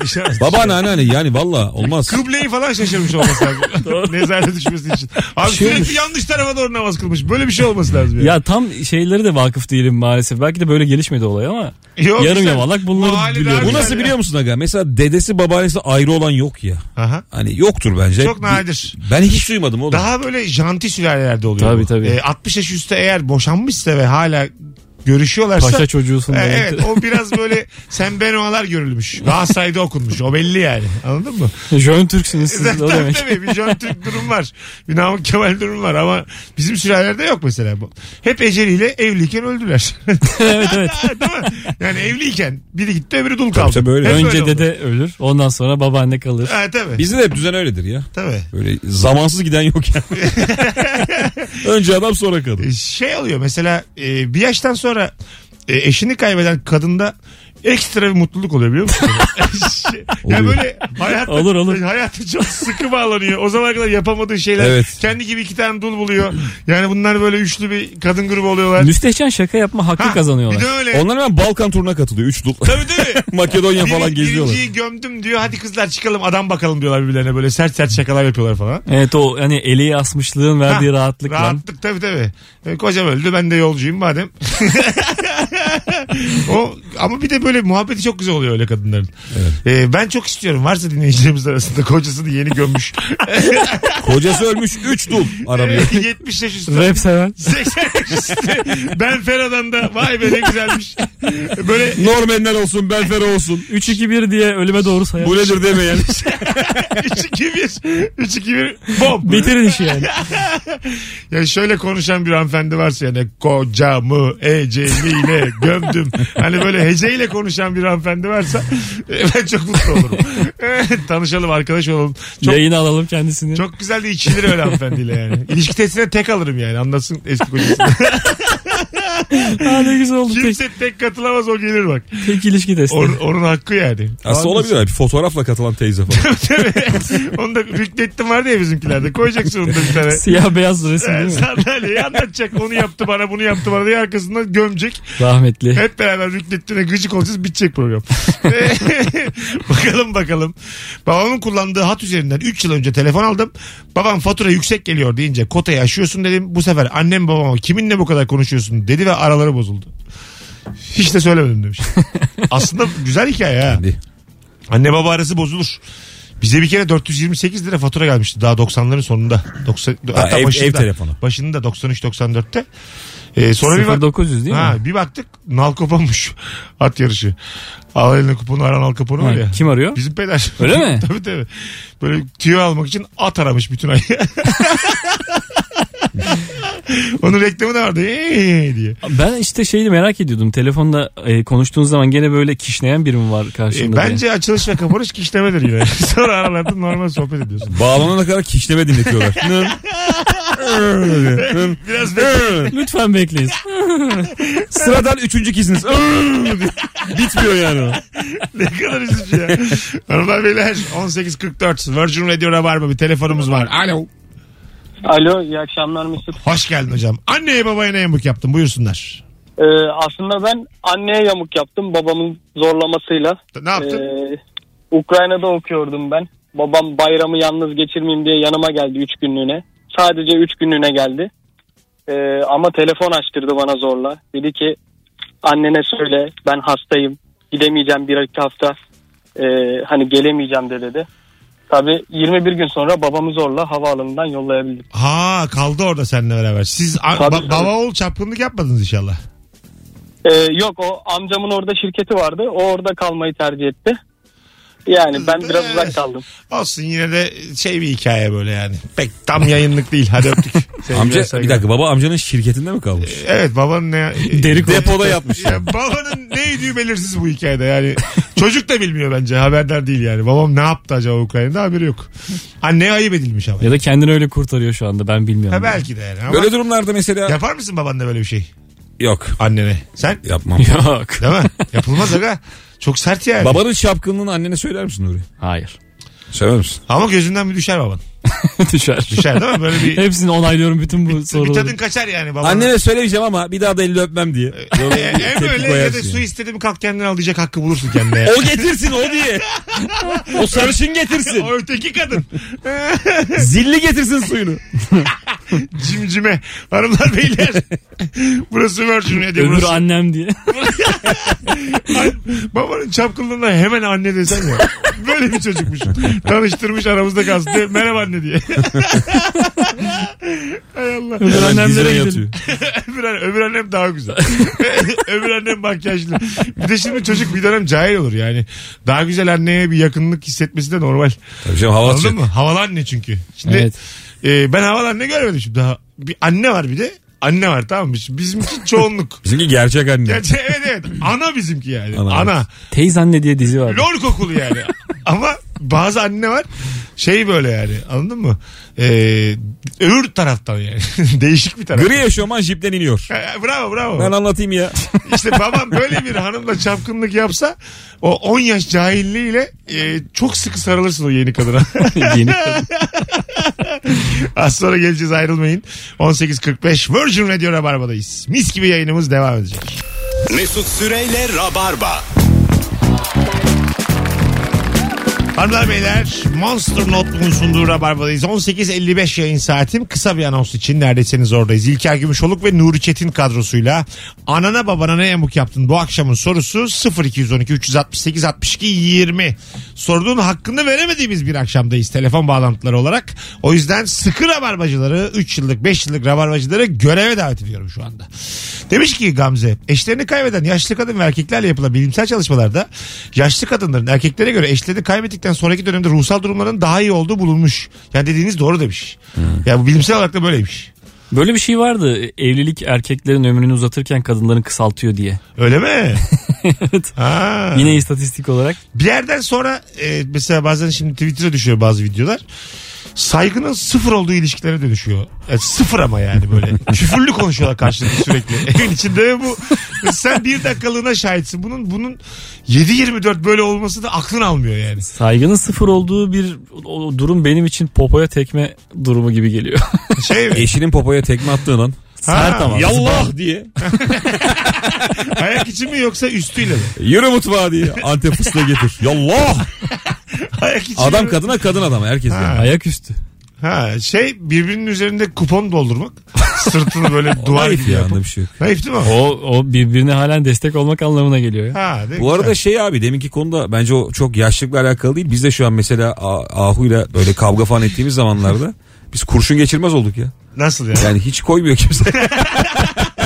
Dışarı- babaanne anneanne yani valla olmaz. Kıbleyi falan şaşırmış olması lazım. *laughs* Nezarete düşmesi için. Abi şey sürekli olmuş. yanlış tarafa doğru namaz kılmış. Böyle bir şey olması lazım. Yani. Ya tam şeyleri de vakıf değilim maalesef. Belki de böyle gelişmedi olay ama Yok, yarım güzel. yamalak bunları Mahalle biliyorum. Bu nasıl biliyor musun aga? Mesela dedesi babaannesi ayrı olan yok ya. Aha. Hani yoktur bence. Çok nadir. Ben hiç duymadım oğlum. Daha böyle janti sülalelerde oluyor. Tabii, bu. tabii. Ee, 60 yaş üstü eğer boşanmışsa ve hala görüşüyorlarsa Paşa çocuğusun. E, demek. evet o biraz böyle *laughs* sen ben oğalar görülmüş. Galatasaray'da okunmuş. O belli yani. Anladın mı? Jön Türksünüz siz o *laughs* demek. tabii bir John Türk *laughs* durum var. Bir Namık Kemal durum var ama bizim sürelerde yok mesela bu. Hep eceliyle evliyken öldüler. evet evet. Değil mi? Yani evliyken biri gitti öbürü dul kaldı. tabii böyle. Hep Önce oldu. dede ölür. Ondan sonra babaanne kalır. Ha, tabii. Bizde de hep düzen öyledir ya. Tabii. Böyle zamansız giden yok yani. *laughs* Önce adam sonra kadın. Şey oluyor mesela e, bir yaştan sonra e, eşini kaybeden kadında ekstra bir mutluluk oluyor biliyor musun? *laughs* Yani Oluyor. böyle hayat, Olur, olur. hayatı çok sıkı bağlanıyor. O zamana kadar yapamadığı şeyler. Evet. Kendi gibi iki tane dul buluyor. Yani bunlar böyle üçlü bir kadın grubu oluyorlar. Müstehcen şaka yapma hakkı Ha, kazanıyorlar. Bir de öyle. Onlar hemen Balkan turuna katılıyor. Üç dul. Tabii tabii. *laughs* Makedonya falan Biri- geziyorlar. Birinciyi gömdüm diyor. Hadi kızlar çıkalım adam bakalım diyorlar birbirlerine. Böyle sert sert şakalar yapıyorlar falan. Evet o hani eliye asmışlığın verdiği Ha, rahatlıkla. Rahatlık tabii tabii. E, kocam öldü ben de yolcuyum madem. *laughs* *laughs* o ama bir de böyle muhabbeti çok güzel oluyor öyle kadınların. E, ben çok istiyorum. Varsa dinleyicilerimiz arasında kocasını yeni gömmüş. *laughs* Kocası ölmüş. Üç dul aramıyor. 70 yaş üstü. Rap seven. *laughs* 80 yaş üstü. Ben Fera'dan da vay be ne güzelmiş. Böyle Normenler olsun, Benfero olsun. 3-2-1 diye ölüme doğru sayar. Bu nedir demeyen. 3-2-1 3-2-1 bom. Bitirin işi yani. Ya şöyle konuşan bir hanımefendi varsa yani kocamı eceliyle gömdüm. Hani böyle heceyle konuşan bir hanımefendi varsa e, ben çok mutlu olurum. Tanışalım arkadaş olalım. Çok, Yayına alalım kendisini. çok güzel de içilir öyle hanımefendiyle yani. İlişki testine tek alırım yani anlasın eski kocasını. *laughs* *laughs* Ha, ne güzel oldu. Tek, Kimse tek katılamaz o gelir bak. tek ilişki testi. Onun, onun hakkı yani. Aslında olabilir abi. Bir fotoğrafla katılan teyze falan. *laughs* Onu da rüknettim vardı ya bizimkilerde. Koyacaksın onu da bir tane. Siyah beyaz resim değil mi? *laughs* Sandalyeyi anlatacak. Onu yaptı bana bunu yaptı bana diye arkasından gömecek. Rahmetli. Hep beraber rüknettiğine gıcık olacağız bitecek program. bakalım bakalım. Babamın kullandığı hat üzerinden 3 yıl önce telefon aldım. Babam fatura yüksek geliyor deyince kotayı aşıyorsun dedim. Bu sefer annem babama kiminle bu kadar konuşuyorsun dedi ve araları bozuldu. Hiç de söylemedim demiş. *laughs* Aslında güzel hikaye ha. Anne baba arası bozulur. Bize bir kere 428 lira fatura gelmişti daha 90'ların sonunda. 90, hatta ev- başında, ev telefonu. Başında 93-94'te. Ee, sonra bir bak, 0900 değil ha, mi? bir baktık nal kuponmuş *laughs* at yarışı. Al eline kuponu aran al kuponu var Ha, ya. Kim arıyor? Bizim peder. Öyle *laughs* mi? tabii tabii. Böyle tüyo almak için at aramış bütün ay. *laughs* Onun reklamı da vardı. Ee, diye. Ben işte şeyi merak ediyordum. Telefonda e, konuştuğun zaman gene böyle kişneyen biri mi var E, karşında diye. bence açılış ve kapanış kişlemedir yine. *laughs* Sonra aralarda normal sohbet ediyorsun. Bağlanana kadar kişneme dinletiyorlar. *laughs* Biraz bekle. Lütfen bekleyin. Sıradan üçüncü kişisiniz. Bitmiyor yani o. ne kadar üzücü ya. Hanımlar beyler 18.44 Virgin Radio Rabarba bir telefonumuz var. Alo. Alo iyi akşamlar Mesut. Hoş geldin hocam. Anneye babaya ne yamuk yaptın buyursunlar. Ee, aslında ben anneye yamuk yaptım babamın zorlamasıyla. Ne yaptın? Ee, Ukrayna'da okuyordum ben. Babam bayramı yalnız geçirmeyeyim diye yanıma geldi 3 günlüğüne. Sadece 3 günlüğüne geldi. Ee, ama telefon açtırdı bana zorla. Dedi ki annene söyle ben hastayım. Gidemeyeceğim bir iki hafta. Ee, hani gelemeyeceğim de dedi. Tabii 21 gün sonra babamı zorla havaalanından yollayabildik. Ha kaldı orada seninle beraber. Siz Tabii, ba- tabii. baba oğul çapkınlık yapmadınız inşallah. Ee, yok o amcamın orada şirketi vardı. O orada kalmayı tercih etti. Yani ben biraz uzak kaldım. Olsun yine de şey bir hikaye böyle yani. Pek tam yayınlık değil. Hadi öptük. *laughs* Sevgiler, Amca bir dakika baba amcanın şirketinde mi kalmış? Evet babanın ne... Deri *laughs* Depoda *laughs* yatmış. Ya babanın neydi belirsiz bu hikayede yani. Çocuk da bilmiyor bence haberdar değil yani. Babam ne yaptı acaba Ukrayna'da haberi yok. Anneye ayıp edilmiş ama. Ya da kendini öyle kurtarıyor şu anda ben bilmiyorum. Ha, belki de yani. Ama Böyle durumlarda mesela Yapar mısın babanla böyle bir şey? yok Annene. Sen? yapmam. *laughs* Yok. Değil mi? Yapılmaz aga. Çok sert yani. Babanın şapkınlığını annene söyler misin Nuri? Hayır. Söyler misin? Ama gözünden bir düşer baban. *laughs* Düşer. Düşer değil mi? Böyle bir, Hepsini onaylıyorum bütün bu bir soruları. tadın kaçar yani babanın. Annene söylemeyeceğim ama bir daha da elini öpmem diye. Hem öyle ya da koyarsın su yani. istedim kalk kendine al diyecek hakkı bulursun kendine. ya. O getirsin o diye. o sarışın getirsin. *laughs* o öteki kadın. Zilli getirsin suyunu. *laughs* *laughs* Cimcime. Hanımlar beyler. *laughs* Burası Virgin Radio. Öbür Burası. annem diye. An- *laughs* Babanın çapkınlığına hemen anne desen ya. Böyle bir çocukmuş. Tanıştırmış aramızda kalsın diye. Merhaba anne diye. Hay Allah. Öbür annemlere yatıyor. öbür, anne- öbür annem daha güzel. öbür annem makyajlı. Bir de şimdi çocuk bir dönem cahil olur yani. Daha güzel anneye bir yakınlık hissetmesi de normal. Tabii canım hava Anladın mı? Havalı anne çünkü. Şimdi Evet. E, ben havalı anne görmedim şimdi daha. Bir anne var bir de. Anne var tamam mı? Bizimki çoğunluk. *laughs* Bizimki gerçek anne. Gerçi evet evet. Ana bizimki yani. Ana, Ana. Teyz anne diye dizi var. Lol kokulu yani. *laughs* Ama bazı anne var şey böyle yani anladın mı? Ee, öbür taraftan yani. *laughs* Değişik bir taraf. Gri eşofman jipten iniyor. Ee, Bravo bravo. Ben anlatayım ya. İşte babam böyle bir hanımla çapkınlık yapsa o 10 yaş cahilliğiyle e, çok sıkı sarılırsın o yeni kadına. Yeni kadın. *laughs* Az sonra geleceğiz ayrılmayın. 18.45 Virgin Radio Rabarba'dayız. Mis gibi yayınımız devam edecek. Mesut Süreyle Rabarba. Hanımlar beyler Monster Notebook'un sunduğu Rabarba'dayız. 18.55 yayın saatim. Kısa bir anons için neredesiniz oradayız. İlker Gümüşoluk ve Nuri Çetin kadrosuyla anana babana ne yamuk yaptın bu akşamın sorusu 0212 368 62 20. Sorduğun hakkını veremediğimiz bir akşamdayız telefon bağlantıları olarak. O yüzden sıkı rabarbacıları 3 yıllık 5 yıllık rabarbacıları göreve davet ediyorum şu anda. Demiş ki Gamze eşlerini kaybeden yaşlı kadın ve erkeklerle yapılan bilimsel çalışmalarda yaşlı kadınların erkeklere göre eşlerini kaybettikten sonraki dönemde ruhsal durumların daha iyi olduğu bulunmuş. Yani dediğiniz doğru demiş. Ya bu bilimsel olarak da böyleymiş. Böyle bir şey vardı. Evlilik erkeklerin ömrünü uzatırken kadınların kısaltıyor diye. Öyle mi? *laughs* Evet. Ha. Yine istatistik olarak. Bir yerden sonra e, mesela bazen şimdi Twitter'a düşüyor bazı videolar. Saygının sıfır olduğu ilişkilere dönüşüyor. Yani sıfır ama yani böyle. *laughs* Küfürlü konuşuyorlar karşılıklı sürekli. *laughs* Evin içinde ve bu sen bir dakikalığına şahitsin. Bunun bunun 7-24 böyle olması da aklın almıyor yani. Saygının sıfır olduğu bir o durum benim için popoya tekme durumu gibi geliyor. Şey mi? Eşinin popoya tekme attığın an. Sert ama. Yallah diye. *laughs* Ayak için mi yoksa üstüyle mi? Yürü mutfağa diye. Antep fıstığı getir. Yallah. *laughs* Ayak için Adam mi? kadına kadın adam herkes. Ha. yani. Ayaküstü. Ha şey birbirinin üzerinde kupon doldurmak. Sırtını böyle *laughs* duvar gibi ya yapıp. bir şey yok. Naif değil mi? O, o birbirine halen destek olmak anlamına geliyor ya. Ha, Bu arada güzel. şey abi deminki konuda bence o çok yaşlılıkla alakalı değil. Biz de şu an mesela Ahu'yla böyle kavga falan ettiğimiz zamanlarda biz kurşun geçirmez olduk ya. Nasıl ya? Yani hiç koymuyor kimse. *laughs*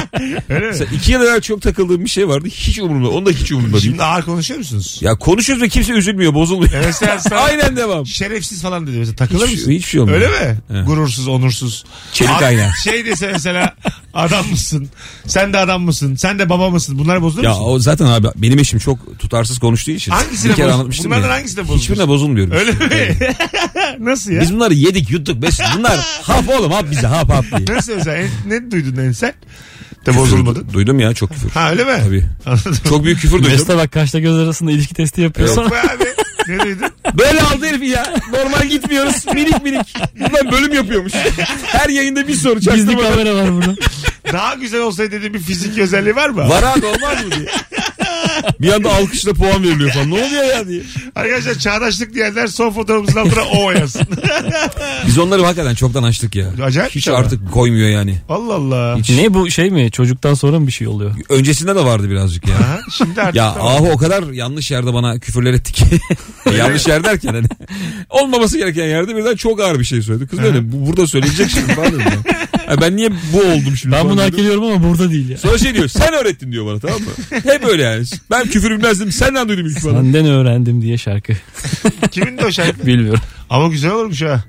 Öyle mi? Mesela iki yıl evvel çok takıldığım bir şey vardı. Hiç umurumda. Onda hiç umurumda değil. Şimdi ağır konuşuyor musunuz? Ya konuşuyoruz ve kimse üzülmüyor, bozulmuyor. Evet, sen- *laughs* sen- Aynen devam. Şerefsiz falan dedi mesela takılır Hiç- mısın? hiçbir şey olmuyor. Öyle mi? Evet. Gurursuz, onursuz. Çelik Ad- ayna. Şey dese mesela adam mısın? Sen de adam mısın? Sen de baba mısın? Bunlar bozulur Ya musun? o zaten abi benim eşim çok tutarsız konuştuğu için. Hangisine bir kere boz- anlatmıştım bunlardan ya. hangisine bozulursun? Hiçbirine bozulmuyorum. Öyle mi? *laughs* Nasıl ya? Biz bunları yedik yuttuk. Mesut. Bunlar hap oğlum hap bize hap hap diye. Nasıl özel? En- Ne duydun en sen? De bozulmadın. Küfür Duydum ya çok küfür. Ha öyle mi? Tabii. Anladım. Çok büyük küfür duydum. Mesut'a bak kaşla göz arasında ilişki testi yapıyor. Yok Sonra be abi. Ne duydun? *laughs* Böyle aldı herifi ya. Normal gitmiyoruz. Minik minik. Bundan bölüm yapıyormuş. Her yayında bir soru gizli çaktırmadan. kamera var burada. Daha güzel olsaydı dediğin bir fiziki özelliği var mı? Var abi olmaz mı diye. Bir anda alkışla puan veriliyor falan. Ne oluyor ya diye. Arkadaşlar çağdaşlık diyenler son fotoğrafımızın altına o yazsın. *laughs* Biz onları hakikaten çoktan açtık ya. Acayip bir Hiç şey ama. artık koymuyor yani. Allah Allah. Hiç. Ne bu şey mi? Çocuktan sonra mı bir şey oluyor? Öncesinde de vardı birazcık ya. Ha, şimdi artık Ya tamam. Ahu o kadar yanlış yerde bana küfürler etti ki. *laughs* yanlış yer derken hani. Olmaması gereken yerde birden çok ağır bir şey söyledi. Kız böyle bu burada söyleyecek şimdi falan dedim ya. *laughs* Ben niye bu oldum şimdi? Ben falan bunu hak dedim. ediyorum ama burada değil ya. Sonra şey diyor sen öğrettin diyor bana tamam mı? Hep öyle yani. Ben küfür bilmezdim. Senden duydum ilk falan. Senden öğrendim diye şarkı. *laughs* Kimin de o şarkı? Bilmiyorum. Ama güzel olurmuş ha.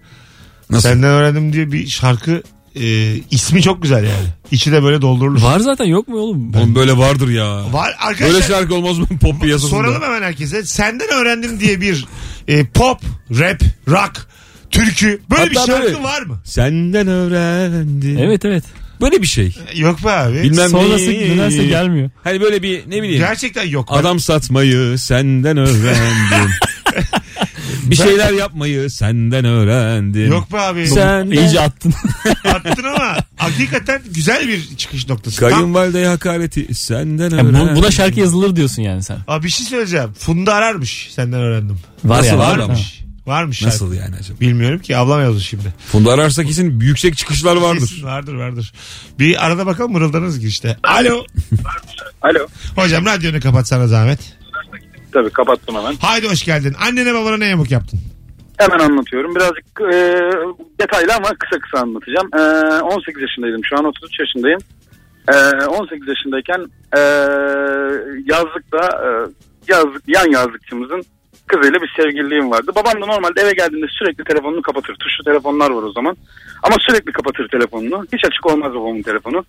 Nasıl? Senden öğrendim diye bir şarkı e, ismi çok güzel yani. İçi de böyle doldurulur. Var zaten yok mu oğlum? Oğlum böyle vardır ya. Var arkadaşlar. Böyle şarkı olmaz mı pop piyasasında? Soralım hemen herkese. Senden öğrendim diye bir e, pop, rap, rock, türkü böyle bir Hatta şarkı böyle- var mı? Senden öğrendim. Evet evet. Böyle bir şey. Yok be abi. Bilmem Sonrası neyi. nedense gelmiyor. Hani böyle bir ne bileyim. Gerçekten yok. Adam satmayı senden öğrendim. *laughs* bir şeyler yapmayı senden öğrendim. Yok be abi. Sen İyice attın. *laughs* Attın ama hakikaten güzel bir çıkış noktası. Tam- Kayınvalideye hakareti senden Yani öğrendim. bu, buna şarkı yazılır diyorsun yani sen. Abi bir şey söyleyeceğim. Funda ararmış senden öğrendim. Var Nasıl yani. var Ha. Varmış şarkı. Nasıl yani acaba? Bilmiyorum ki ablam yazdı şimdi. Funda ararsa kesin yüksek çıkışlar vardır. Kesin vardır vardır. Bir arada bakalım mırıldanız girişte. Alo. *laughs* Alo. Hocam radyonu kapatsana zahmet. Tabii kapattım hemen. Haydi hoş geldin. Annene babana ne yamuk yaptın? Hemen anlatıyorum. Birazcık e, detaylı ama kısa kısa anlatacağım. E, 18 yaşındaydım. Şu an 33 yaşındayım. E, 18 yaşındayken e, yazlıkta e, yazlık, yan yazlıkçımızın kızıyla bir sevgililiğim vardı. Babam da normalde eve geldiğinde sürekli telefonunu kapatır. Tuşlu telefonlar var o zaman. Ama sürekli kapatır telefonunu. Hiç açık olmaz babamın telefonu.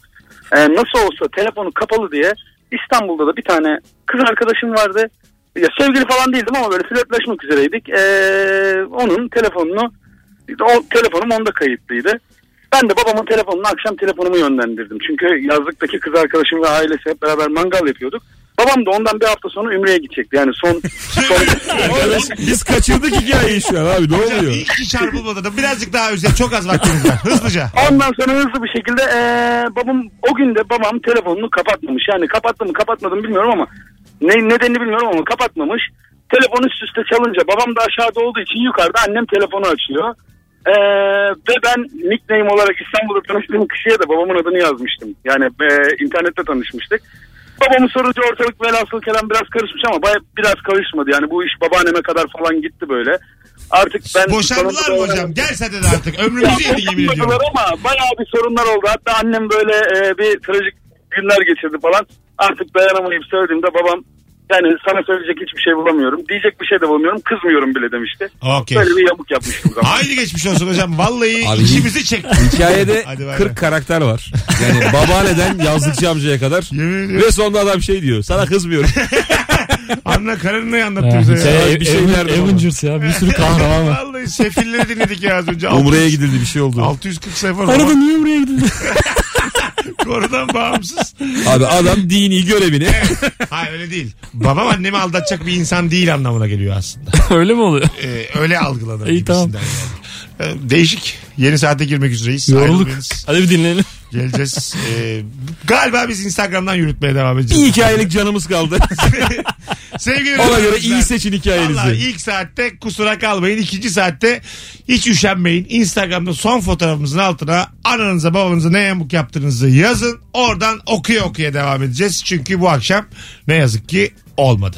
E, nasıl olsa telefonu kapalı diye İstanbul'da da bir tane kız arkadaşım vardı. Ya sevgili falan değildim ama böyle flörtleşmek üzereydik. Ee, onun telefonunu o telefonum onda kayıtlıydı. Ben de babamın telefonunu akşam telefonumu yönlendirdim. Çünkü yazlıktaki kız arkadaşım ve ailesi hep beraber mangal yapıyorduk. Babam da ondan bir hafta sonra Ümre'ye gidecekti. Yani son, son *laughs* Arkadaş, Biz kaçırdık hikayeyi şu an abi ne Hocam oluyor? hiç hiç çarpılmadı da birazcık daha özet. Çok az vaktimiz var. Hızlıca. Ondan sonra hızlı bir şekilde eee, babam o gün de babam telefonunu kapatmamış. Yani kapattı mı kapatmadı mı bilmiyorum ama ne nedenini bilmiyorum ama kapatmamış. Telefon üst üste çalınca babam da aşağıda olduğu için yukarıda annem telefonu açıyor. Eee, ve ben nickname olarak İstanbul'da tanıştığım kişiye de babamın adını yazmıştım. Yani eee, internette tanışmıştık. Babamı sorunca ortalık velhasıl kelam biraz karışmış ama baya, biraz karışmadı. Yani bu iş babaanneme kadar falan gitti böyle. Artık ben... Boşandılar mı hocam? Gel sen de artık. Ömrümüzü yedi yemin ediyorum. Ama bayağı bir sorunlar oldu. Hatta annem böyle e, bir trajik günler geçirdi falan. Artık dayanamayıp söylediğimde babam yani sana söyleyecek hiçbir şey bulamıyorum. Diyecek bir şey de bulamıyorum. Kızmıyorum bile demişti. Okey. Böyle bir yamuk yapmıştım. zaman. Haydi geçmiş olsun hocam. Vallahi Abi, içimizi çekti. Hikayede Hadi bay 40 bay. karakter var. Yani babaanneden yazlıkçı amcaya kadar. Yemin. Ve sonunda adam şey diyor. Sana kızmıyorum. *laughs* *laughs* Anla Karena'yı anlattı bize ya. şey, bir şeyler. Avengers ya bir sürü *laughs* kahraman var. Vallahi sefilleri dinledik ya az önce. Umre'ye gidildi bir şey oldu. 640 sayfa Arada niye buraya gidildi? *laughs* Konudan bağımsız. Abi adam dini görevini. Hayır öyle değil. Babam annemi aldatacak bir insan değil anlamına geliyor aslında. Öyle mi oluyor? Ee, öyle algılanır. İyi, tamam. yani. Ee, Değişik. Yeni saate girmek üzereyiz. Yorulduk. Hadi bir dinleyelim. Geleceğiz. Ee, galiba biz Instagram'dan yürütmeye devam bir edeceğiz. hikayelik canımız kaldı. *laughs* Sevgili Ona göre iyi seçin Vallahi hikayenizi. ilk saatte kusura kalmayın. İkinci saatte hiç üşenmeyin. Instagram'da son fotoğrafımızın altına ananıza babanıza ne yamuk yaptığınızı yazın. Oradan okuya okuya devam edeceğiz. Çünkü bu akşam ne yazık ki olmadı.